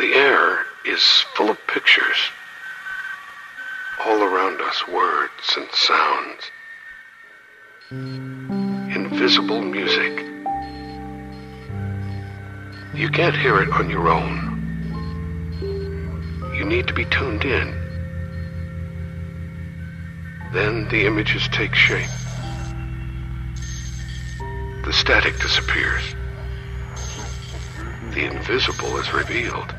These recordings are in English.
The air is full of pictures. All around us, words and sounds. Invisible music. You can't hear it on your own. You need to be tuned in. Then the images take shape. The static disappears. The invisible is revealed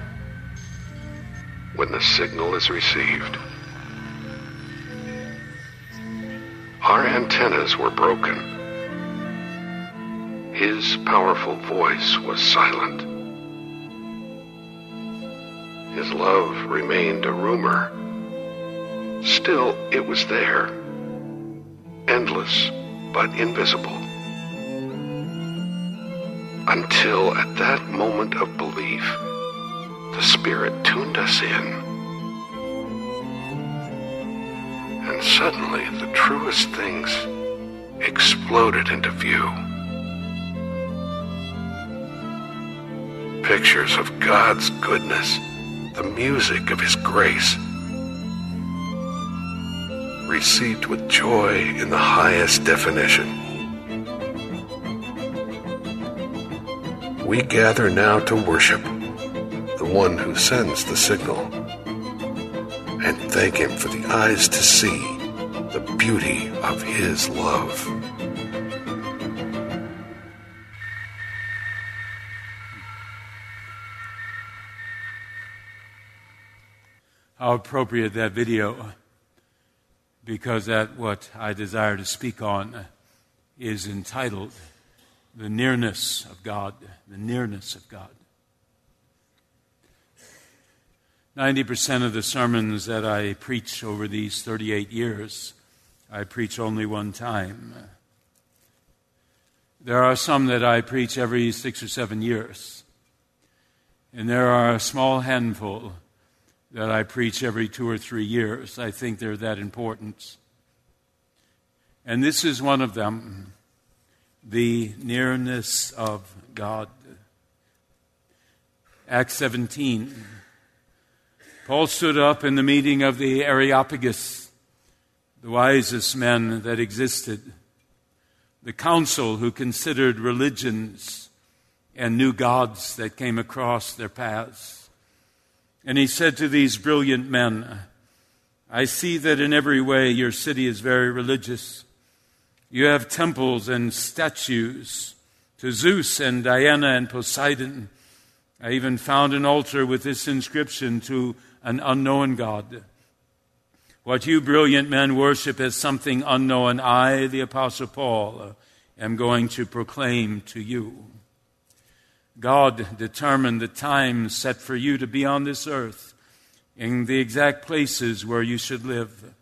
when the signal is received. Our antennas were broken. His powerful voice was silent. His love remained a rumor. Still, it was there. Endless, but invisible. Until at that moment of belief, the Spirit tuned us in. And suddenly, the truest things exploded into view. Pictures of God's goodness, the music of His grace, received with joy in the highest definition. We gather now to worship one who sends the signal and thank him for the eyes to see the beauty of his love. How appropriate that video, because that what I desire to speak on is entitled The Nearness of God. The Nearness of God. 90% of the sermons that I preach over these 38 years, I preach only one time. There are some that I preach every six or seven years. And there are a small handful that I preach every two or three years. I think they're that important. And this is one of them the nearness of God. Acts 17. Paul stood up in the meeting of the Areopagus, the wisest men that existed, the council who considered religions and new gods that came across their paths. And he said to these brilliant men, I see that in every way your city is very religious. You have temples and statues to Zeus and Diana and Poseidon. I even found an altar with this inscription to an unknown God. What you brilliant men worship as something unknown, I, the Apostle Paul, am going to proclaim to you. God determined the time set for you to be on this earth in the exact places where you should live.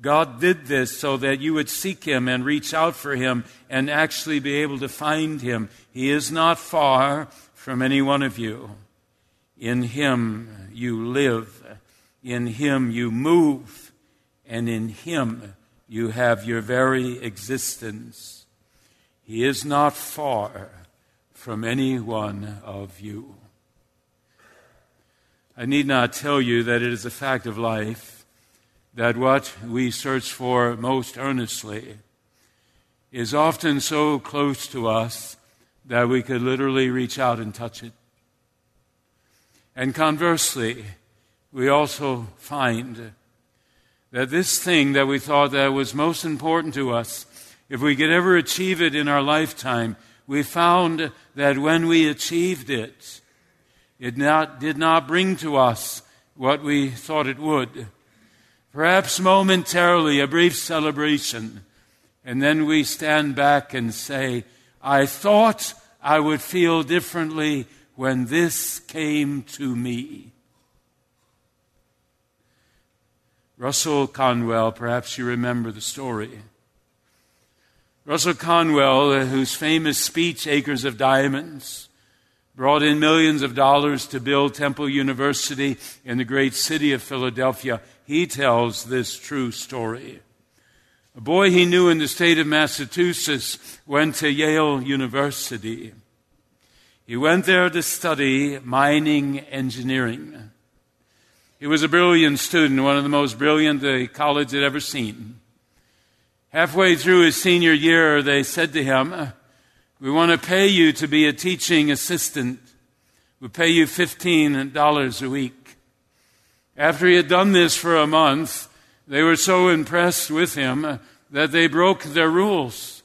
God did this so that you would seek Him and reach out for Him and actually be able to find Him. He is not far from any one of you. In Him you live, in Him you move, and in Him you have your very existence. He is not far from any one of you. I need not tell you that it is a fact of life that what we search for most earnestly is often so close to us that we could literally reach out and touch it. And conversely, we also find that this thing that we thought that was most important to us, if we could ever achieve it in our lifetime, we found that when we achieved it, it not, did not bring to us what we thought it would. Perhaps momentarily, a brief celebration, and then we stand back and say, I thought I would feel differently when this came to me. Russell Conwell, perhaps you remember the story. Russell Conwell, uh, whose famous speech, Acres of Diamonds, brought in millions of dollars to build Temple University in the great city of Philadelphia, he tells this true story. A boy he knew in the state of Massachusetts went to Yale University. He went there to study mining engineering. He was a brilliant student, one of the most brilliant the college had ever seen. Halfway through his senior year, they said to him, We want to pay you to be a teaching assistant. We'll pay you $15 a week. After he had done this for a month, they were so impressed with him that they broke their rules.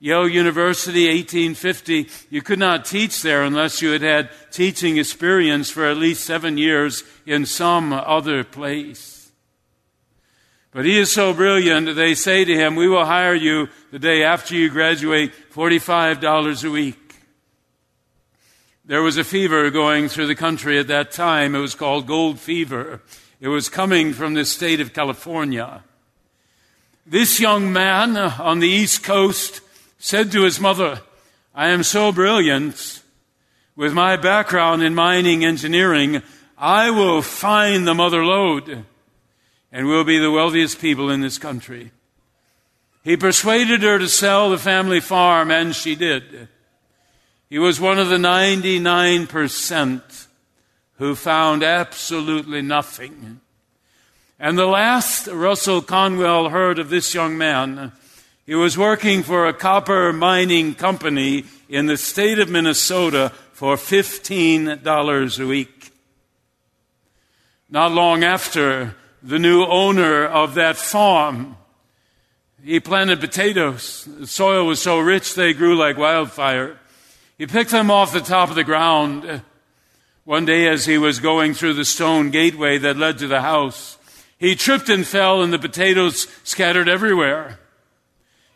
Yale University, 1850, you could not teach there unless you had had teaching experience for at least seven years in some other place. But he is so brilliant, that they say to him, We will hire you the day after you graduate, $45 a week. There was a fever going through the country at that time. It was called gold fever. It was coming from the state of California. This young man on the East Coast said to his mother, I am so brilliant. With my background in mining engineering, I will find the mother lode and we'll be the wealthiest people in this country. He persuaded her to sell the family farm, and she did. He was one of the 99% who found absolutely nothing. And the last Russell Conwell heard of this young man he was working for a copper mining company in the state of Minnesota for $15 a week. Not long after, the new owner of that farm, he planted potatoes. The soil was so rich they grew like wildfire. He picked them off the top of the ground. One day as he was going through the stone gateway that led to the house, he tripped and fell and the potatoes scattered everywhere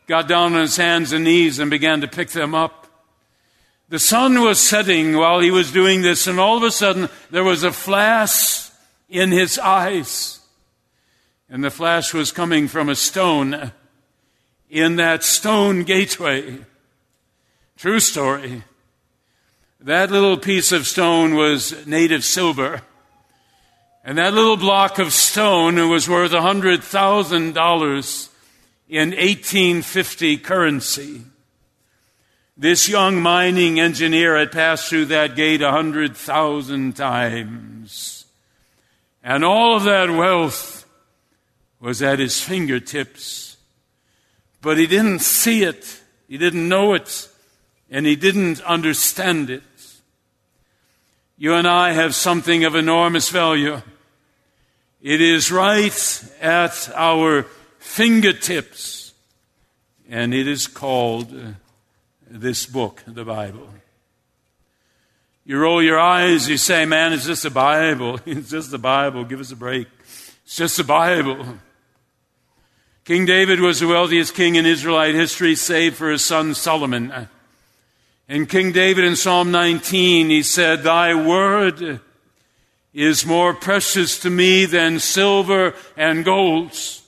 got down on his hands and knees and began to pick them up. The sun was setting while he was doing this, and all of a sudden there was a flash in his eyes. And the flash was coming from a stone in that stone gateway. True story. That little piece of stone was native silver. And that little block of stone was worth a hundred thousand dollars in 1850 currency. This young mining engineer had passed through that gate a hundred thousand times. And all of that wealth was at his fingertips. But he didn't see it. He didn't know it. And he didn't understand it. You and I have something of enormous value. It is right at our fingertips. And it is called uh, this book, the Bible. You roll your eyes, you say, man, it's just the Bible. It's just the Bible. Give us a break. It's just the Bible. King David was the wealthiest king in Israelite history, save for his son Solomon. And King David in Psalm 19, he said, Thy word is more precious to me than silver and gold.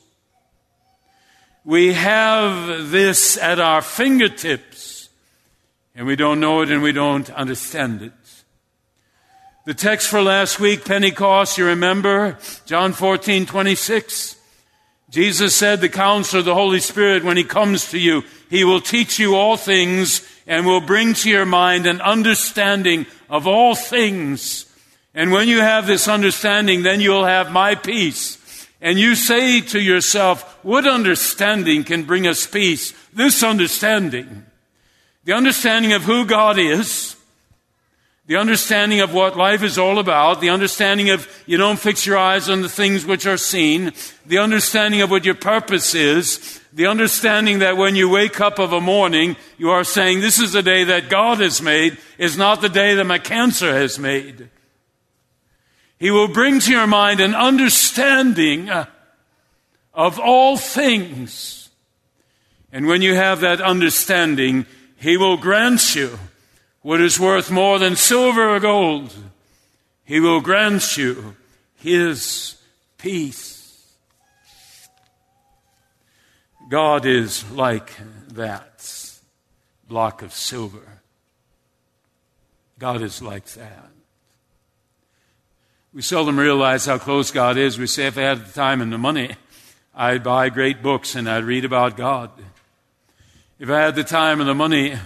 We have this at our fingertips, and we don't know it and we don't understand it. The text for last week, Pentecost, you remember, John 14, 26. Jesus said, the counselor, the Holy Spirit, when he comes to you, he will teach you all things and will bring to your mind an understanding of all things. And when you have this understanding, then you'll have my peace and you say to yourself, what understanding can bring us peace? This understanding. The understanding of who God is, the understanding of what life is all about, the understanding of you don't fix your eyes on the things which are seen, the understanding of what your purpose is, the understanding that when you wake up of a morning, you are saying, this is the day that God has made, is not the day that my cancer has made. He will bring to your mind an understanding uh, of all things. And when you have that understanding, He will grant you what is worth more than silver or gold. He will grant you his peace. God is like that block of silver. God is like that. We seldom realize how close God is. We say, if I had the time and the money, I'd buy great books and I'd read about God. If I had the time and the money,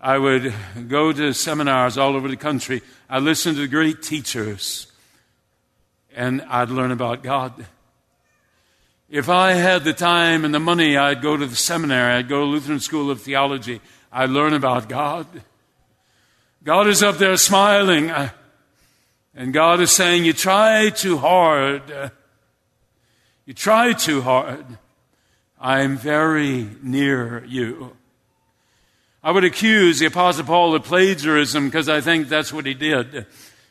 I would go to seminars all over the country. I'd listen to great teachers and I'd learn about God. If I had the time and the money, I'd go to the seminary. I'd go to Lutheran School of Theology. I'd learn about God. God is up there smiling. And God is saying, You try too hard. You try too hard. I'm very near you. I would accuse the Apostle Paul of plagiarism because I think that's what he did.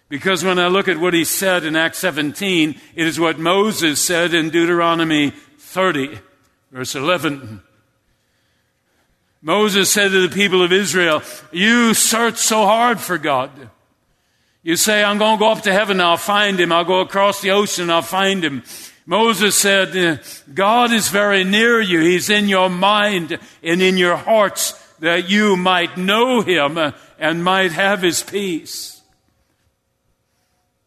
Because when I look at what he said in Acts 17, it is what Moses said in Deuteronomy 30, verse 11. Moses said to the people of Israel, You search so hard for God. You say, I'm going to go up to heaven, I'll find him. I'll go across the ocean, I'll find him. Moses said, God is very near you. He's in your mind and in your hearts that you might know him and might have his peace.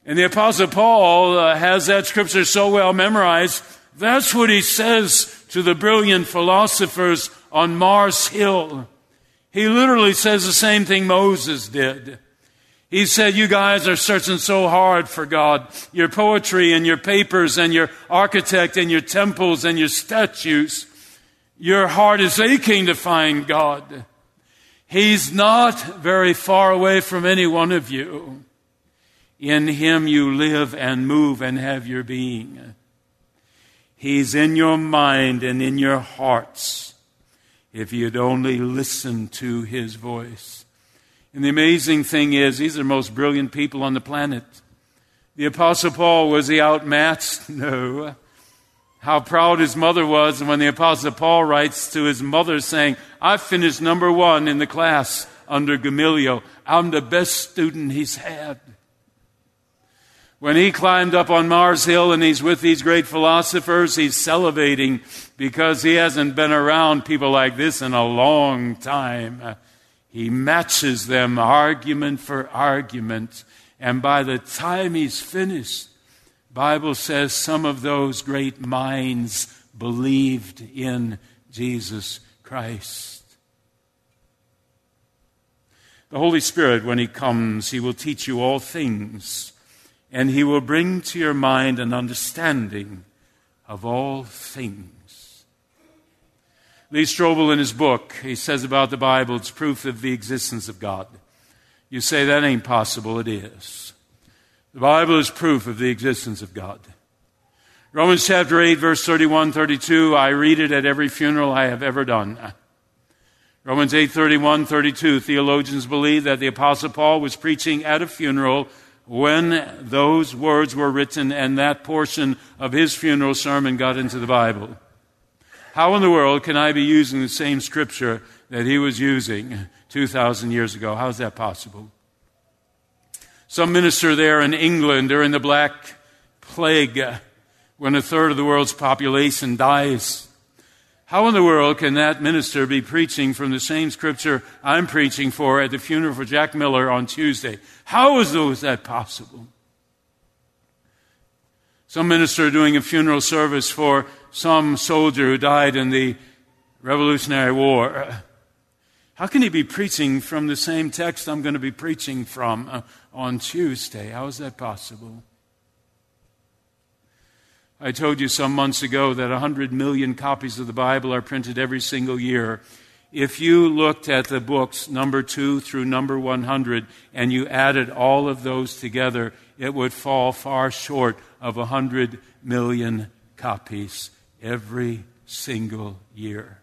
And the apostle Paul uh, has that scripture so well memorized. That's what he says to the brilliant philosophers on Mars Hill. He literally says the same thing Moses did. He said, You guys are searching so hard for God. Your poetry and your papers and your architect and your temples and your statues. Your heart is aching to find God. He's not very far away from any one of you. In Him you live and move and have your being. He's in your mind and in your hearts if you'd only listen to His voice. And the amazing thing is, these are the most brilliant people on the planet. The Apostle Paul, was he outmatched? No how proud his mother was when the Apostle Paul writes to his mother saying, I finished number one in the class under Gamaliel. I'm the best student he's had. When he climbed up on Mars Hill and he's with these great philosophers, he's salivating because he hasn't been around people like this in a long time. He matches them argument for argument. And by the time he's finished, Bible says some of those great minds believed in Jesus Christ. The Holy Spirit, when He comes, He will teach you all things, and He will bring to your mind an understanding of all things. Lee Strobel, in his book, he says about the Bible, it's proof of the existence of God. You say that ain't possible, it is. The Bible is proof of the existence of God. Romans chapter 8, verse 31, 32, I read it at every funeral I have ever done. Romans 8, 31, 32, theologians believe that the Apostle Paul was preaching at a funeral when those words were written and that portion of his funeral sermon got into the Bible. How in the world can I be using the same scripture that he was using 2,000 years ago? How is that possible? Some minister there in England during the Black Plague when a third of the world's population dies. How in the world can that minister be preaching from the same scripture I'm preaching for at the funeral for Jack Miller on Tuesday? How is that possible? Some minister doing a funeral service for some soldier who died in the Revolutionary War. How can he be preaching from the same text I'm going to be preaching from uh, on Tuesday? How is that possible? I told you some months ago that 100 million copies of the Bible are printed every single year. If you looked at the books number 2 through number 100 and you added all of those together, it would fall far short of 100 million copies every single year.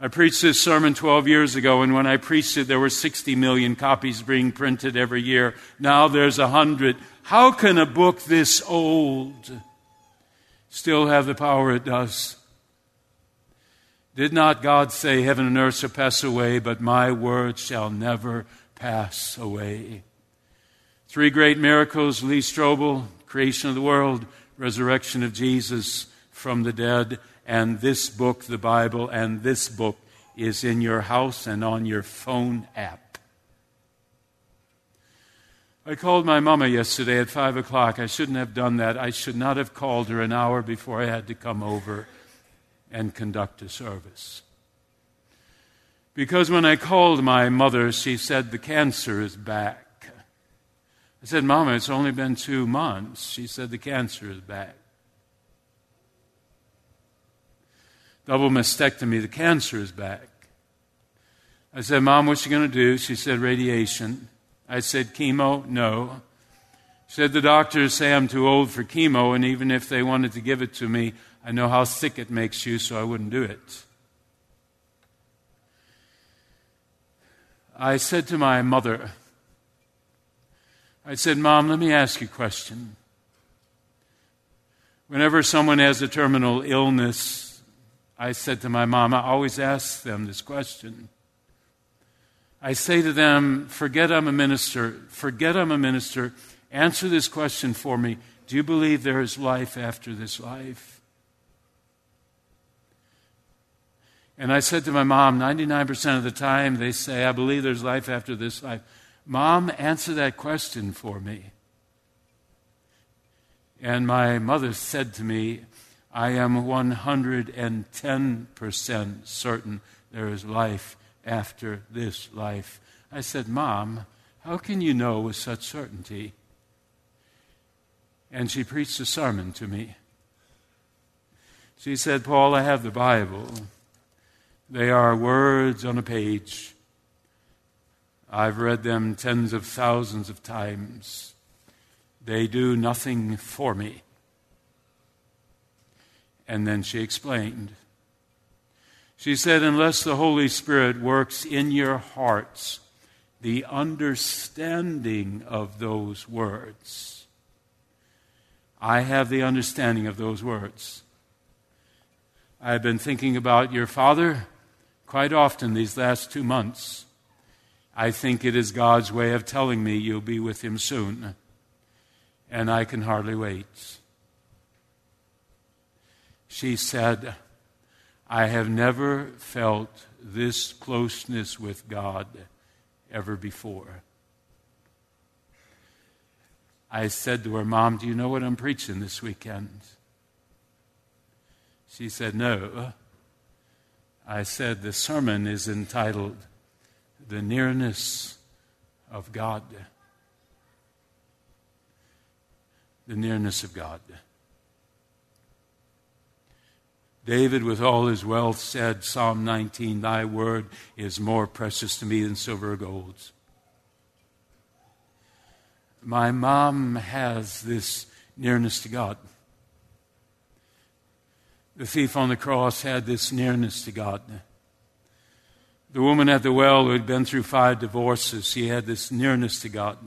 I preached this sermon 12 years ago, and when I preached it, there were 60 million copies being printed every year. Now there's 100. How can a book this old still have the power it does? Did not God say, Heaven and earth shall pass away, but my word shall never pass away. Three great miracles Lee Strobel, creation of the world, resurrection of Jesus from the dead, and this book, the Bible, and this book is in your house and on your phone app. I called my mama yesterday at 5 o'clock. I shouldn't have done that. I should not have called her an hour before I had to come over and conduct a service. Because when I called my mother, she said, The cancer is back. I said, Mama, it's only been two months. She said, The cancer is back. Double mastectomy, the cancer is back. I said, Mom, what's she going to do? She said, Radiation. I said, Chemo? No. She said, The doctors say I'm too old for chemo, and even if they wanted to give it to me, I know how sick it makes you, so I wouldn't do it. I said to my mother, I said, Mom, let me ask you a question. Whenever someone has a terminal illness, I said to my mom, I always ask them this question. I say to them, forget I'm a minister, forget I'm a minister, answer this question for me. Do you believe there is life after this life? And I said to my mom, 99% of the time they say, I believe there's life after this life. Mom, answer that question for me. And my mother said to me, I am 110% certain there is life after this life. I said, Mom, how can you know with such certainty? And she preached a sermon to me. She said, Paul, I have the Bible. They are words on a page. I've read them tens of thousands of times. They do nothing for me. And then she explained. She said, unless the Holy Spirit works in your hearts the understanding of those words, I have the understanding of those words. I've been thinking about your father quite often these last two months. I think it is God's way of telling me you'll be with him soon, and I can hardly wait. She said, I have never felt this closeness with God ever before. I said to her, Mom, do you know what I'm preaching this weekend? She said, No. I said, The sermon is entitled The Nearness of God. The Nearness of God. David, with all his wealth, said, Psalm 19, Thy word is more precious to me than silver or gold. My mom has this nearness to God. The thief on the cross had this nearness to God. The woman at the well who had been through five divorces, she had this nearness to God.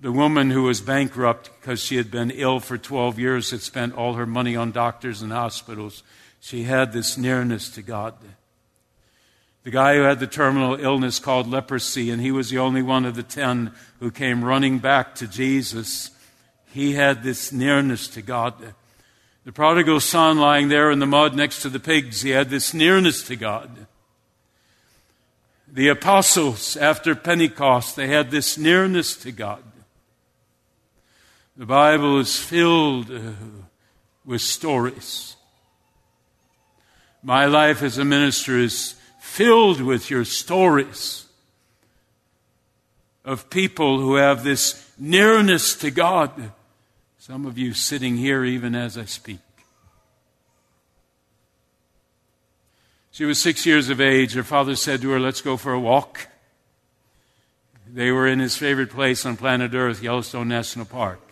The woman who was bankrupt because she had been ill for 12 years had spent all her money on doctors and hospitals. She had this nearness to God. The guy who had the terminal illness called leprosy, and he was the only one of the ten who came running back to Jesus, he had this nearness to God. The prodigal son lying there in the mud next to the pigs, he had this nearness to God. The apostles, after Pentecost, they had this nearness to God. The Bible is filled uh, with stories. My life as a minister is filled with your stories of people who have this nearness to God some of you sitting here even as I speak. She was six years of age. Her father said to her, Let's go for a walk. They were in his favorite place on planet Earth, Yellowstone National Park.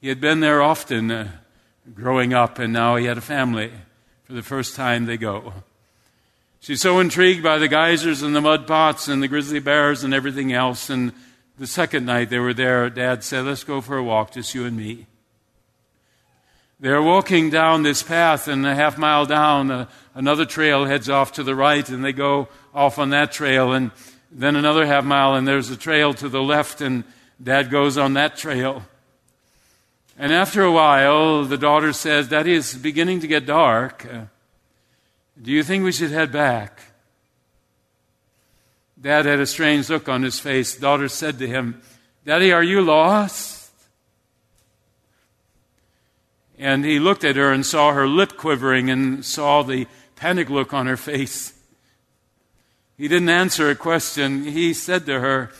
He had been there often uh, growing up, and now he had a family. For the first time, they go. She's so intrigued by the geysers and the mud pots and the grizzly bears and everything else, and the second night they were there, Dad said, Let's go for a walk, just you and me. They're walking down this path, and a half mile down, uh, another trail heads off to the right, and they go off on that trail, and then another half mile, and there's a trail to the left, and dad goes on that trail. And after a while, the daughter says, Daddy, it's beginning to get dark. Do you think we should head back? Dad had a strange look on his face. Daughter said to him, Daddy, are you lost? And he looked at her and saw her lip quivering and saw the panic look on her face. He didn't answer a question. He said to her,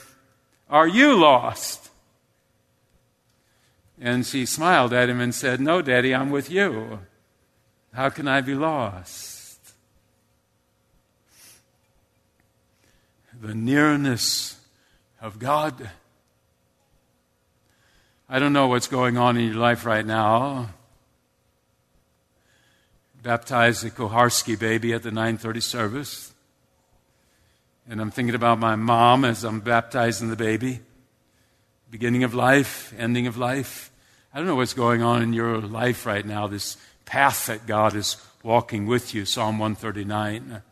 Are you lost? And she smiled at him and said, No, Daddy, I'm with you. How can I be lost? The nearness of God. I don't know what's going on in your life right now baptized the Koharski baby at the 9:30 service. And I'm thinking about my mom as I'm baptizing the baby. Beginning of life, ending of life. I don't know what's going on in your life right now, this path that God is walking with you, Psalm 139.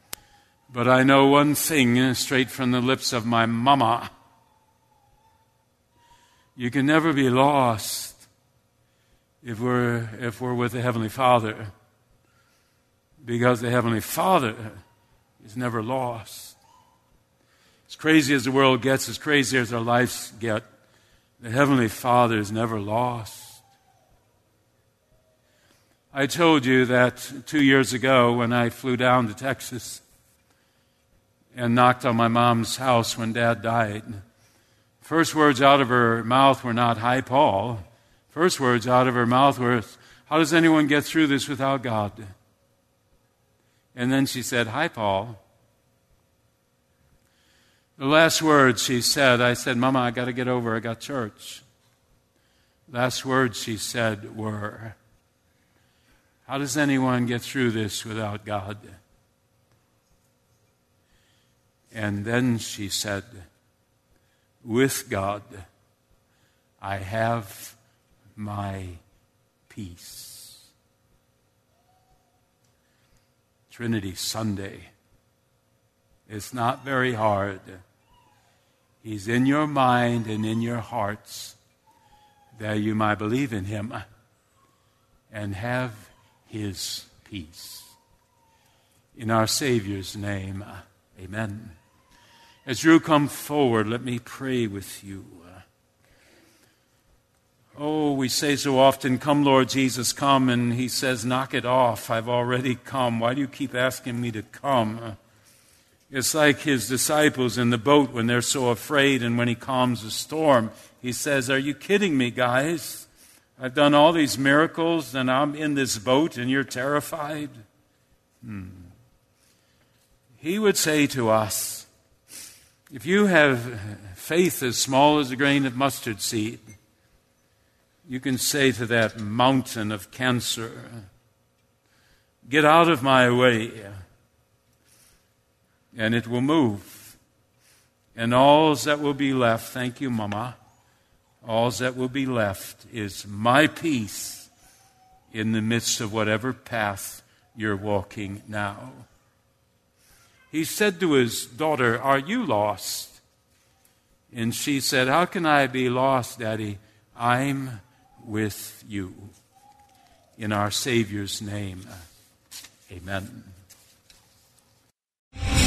But I know one thing straight from the lips of my mama. You can never be lost if we're, if we're with the Heavenly Father because the Heavenly Father is never lost. As crazy as the world gets, as crazy as our lives get, the Heavenly Father is never lost. I told you that two years ago when I flew down to Texas and knocked on my mom's house when dad died. First words out of her mouth were not, Hi, Paul. First words out of her mouth were, How does anyone get through this without God? And then she said, Hi, Paul. The last words she said, I said, Mama, I got to get over. I got church. Last words she said were, How does anyone get through this without God? And then she said, With God, I have my peace. Trinity Sunday. It's not very hard. He's in your mind and in your hearts that you might believe in Him and have His peace. In our Savior's name, amen. As you come forward, let me pray with you. Oh, we say so often, Come, Lord Jesus, come. And he says, Knock it off. I've already come. Why do you keep asking me to come? It's like his disciples in the boat when they're so afraid, and when he calms the storm, he says, Are you kidding me, guys? I've done all these miracles, and I'm in this boat, and you're terrified? Hmm. He would say to us, If you have faith as small as a grain of mustard seed, you can say to that mountain of cancer, Get out of my way, and it will move. And all that will be left, thank you, Mama, all that will be left is my peace in the midst of whatever path you're walking now. He said to his daughter, Are you lost? And she said, How can I be lost, Daddy? I'm with you. In our Savior's name, amen.